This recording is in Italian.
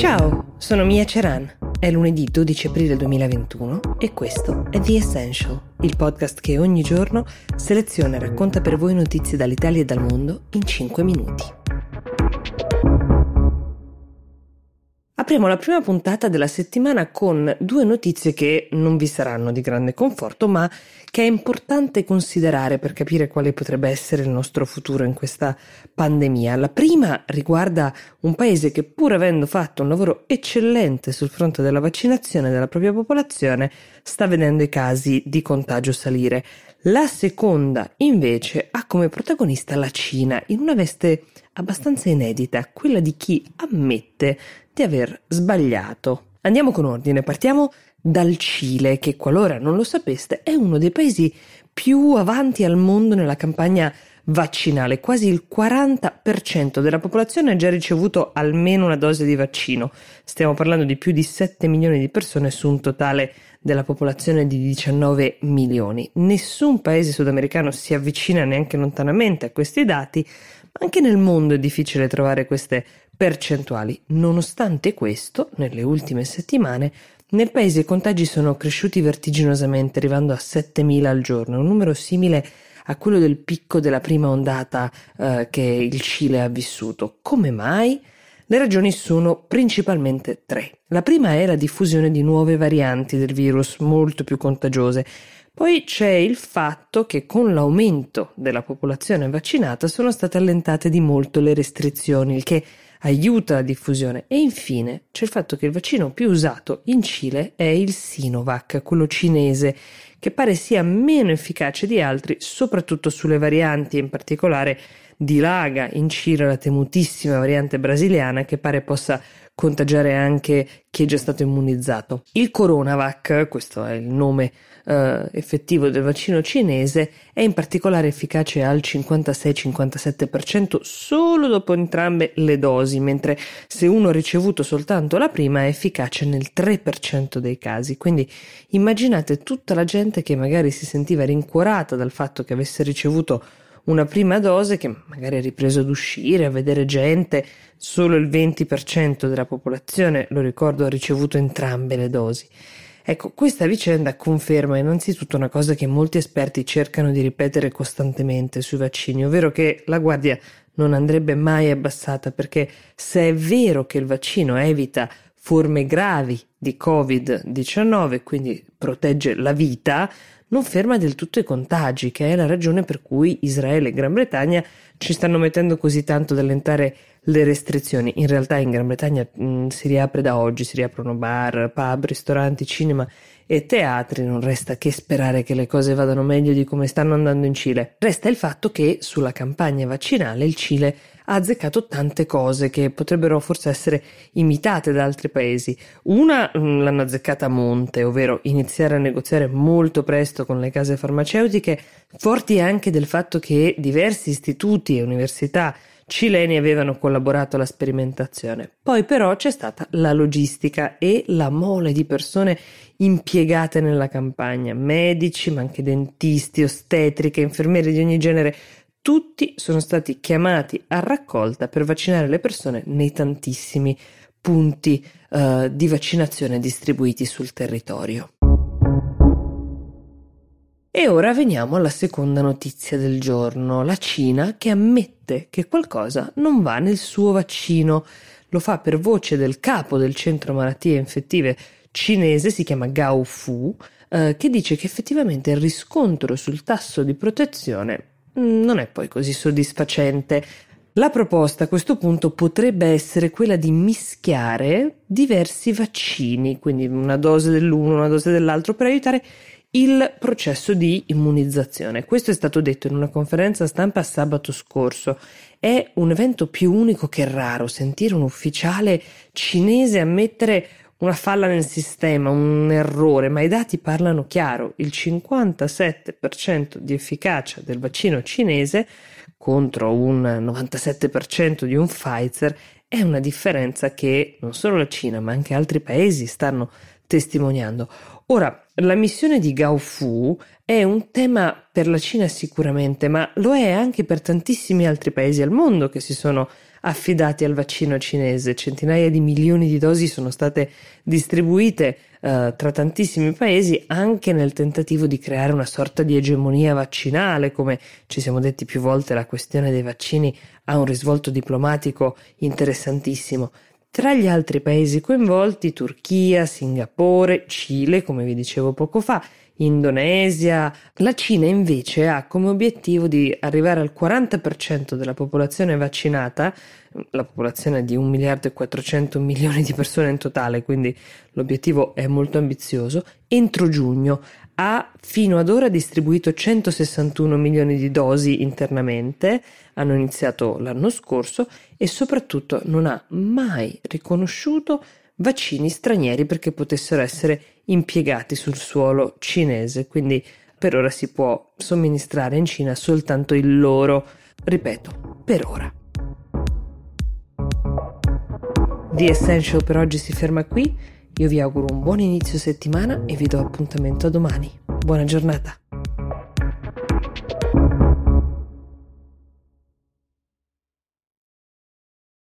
Ciao, sono Mia Ceran. È lunedì 12 aprile 2021 e questo è The Essential, il podcast che ogni giorno seleziona e racconta per voi notizie dall'Italia e dal mondo in 5 minuti. Apriamo la prima puntata della settimana con due notizie che non vi saranno di grande conforto, ma che è importante considerare per capire quale potrebbe essere il nostro futuro in questa pandemia. La prima riguarda un paese che, pur avendo fatto un lavoro eccellente sul fronte della vaccinazione della propria popolazione, sta vedendo i casi di contagio salire. La seconda, invece, ha come protagonista la Cina in una veste abbastanza inedita, quella di chi ammette di aver sbagliato. Andiamo con ordine, partiamo dal Cile, che qualora non lo sapeste è uno dei paesi più avanti al mondo nella campagna vaccinale. Quasi il 40% della popolazione ha già ricevuto almeno una dose di vaccino. Stiamo parlando di più di 7 milioni di persone su un totale della popolazione di 19 milioni. Nessun paese sudamericano si avvicina neanche lontanamente a questi dati, ma anche nel mondo è difficile trovare queste percentuali. Nonostante questo, nelle ultime settimane, nel paese i contagi sono cresciuti vertiginosamente, arrivando a 7.000 al giorno, un numero simile a quello del picco della prima ondata eh, che il Cile ha vissuto. Come mai? Le ragioni sono principalmente tre. La prima è la diffusione di nuove varianti del virus molto più contagiose. Poi c'è il fatto che con l'aumento della popolazione vaccinata sono state allentate di molto le restrizioni, il che aiuta la diffusione. E infine c'è il fatto che il vaccino più usato in Cile è il Sinovac, quello cinese, che pare sia meno efficace di altri, soprattutto sulle varianti, in particolare dilaga in Cile la temutissima variante brasiliana che pare possa contagiare anche chi è già stato immunizzato. Il Coronavac, questo è il nome eh, effettivo del vaccino cinese, è in particolare efficace al 56-57% solo dopo entrambe le dosi, mentre se uno ha ricevuto soltanto la prima è efficace nel 3% dei casi. Quindi immaginate tutta la gente che magari si sentiva rincuorata dal fatto che avesse ricevuto una prima dose che magari ha ripreso ad uscire, a vedere gente, solo il 20% della popolazione, lo ricordo, ha ricevuto entrambe le dosi. Ecco, questa vicenda conferma innanzitutto una cosa che molti esperti cercano di ripetere costantemente sui vaccini, ovvero che la guardia non andrebbe mai abbassata perché se è vero che il vaccino evita forme gravi di Covid-19, quindi protegge la vita, non ferma del tutto i contagi, che è la ragione per cui Israele e Gran Bretagna ci stanno mettendo così tanto ad allentare le restrizioni. In realtà in Gran Bretagna mh, si riapre da oggi, si riaprono bar, pub, ristoranti, cinema e teatri, non resta che sperare che le cose vadano meglio di come stanno andando in Cile. Resta il fatto che sulla campagna vaccinale il Cile ha azzeccato tante cose che potrebbero forse essere imitate da altri paesi. Una mm, l'hanno azzeccata a monte, ovvero iniziare a negoziare molto presto con le case farmaceutiche, forti anche del fatto che diversi istituti e università cileni avevano collaborato alla sperimentazione. Poi però c'è stata la logistica e la mole di persone impiegate nella campagna, medici, ma anche dentisti, ostetriche, infermieri di ogni genere, tutti sono stati chiamati a raccolta per vaccinare le persone nei tantissimi punti uh, di vaccinazione distribuiti sul territorio. E ora veniamo alla seconda notizia del giorno, la Cina che ammette che qualcosa non va nel suo vaccino. Lo fa per voce del capo del centro malattie infettive cinese, si chiama Gao Fu, eh, che dice che effettivamente il riscontro sul tasso di protezione mm, non è poi così soddisfacente. La proposta a questo punto potrebbe essere quella di mischiare diversi vaccini, quindi una dose dell'uno, una dose dell'altro, per aiutare il processo di immunizzazione. Questo è stato detto in una conferenza stampa sabato scorso. È un evento più unico che raro sentire un ufficiale cinese ammettere una falla nel sistema, un errore, ma i dati parlano chiaro. Il 57% di efficacia del vaccino cinese contro un 97% di un Pfizer è una differenza che non solo la Cina, ma anche altri paesi stanno testimoniando. Ora, la missione di Gao Fu è un tema per la Cina sicuramente, ma lo è anche per tantissimi altri paesi al mondo che si sono affidati al vaccino cinese. Centinaia di milioni di dosi sono state distribuite eh, tra tantissimi paesi anche nel tentativo di creare una sorta di egemonia vaccinale, come ci siamo detti più volte, la questione dei vaccini ha un risvolto diplomatico interessantissimo. Tra gli altri paesi coinvolti Turchia, Singapore, Cile, come vi dicevo poco fa, Indonesia. La Cina invece ha come obiettivo di arrivare al 40% della popolazione vaccinata, la popolazione di 1 miliardo e 400 milioni di persone in totale, quindi l'obiettivo è molto ambizioso, entro giugno ha fino ad ora distribuito 161 milioni di dosi internamente, hanno iniziato l'anno scorso e soprattutto non ha mai riconosciuto vaccini stranieri perché potessero essere impiegati sul suolo cinese, quindi per ora si può somministrare in Cina soltanto il loro, ripeto, per ora. The Essential per oggi si ferma qui. Io vi auguro un buon inizio settimana e vi do appuntamento a domani. Buona giornata.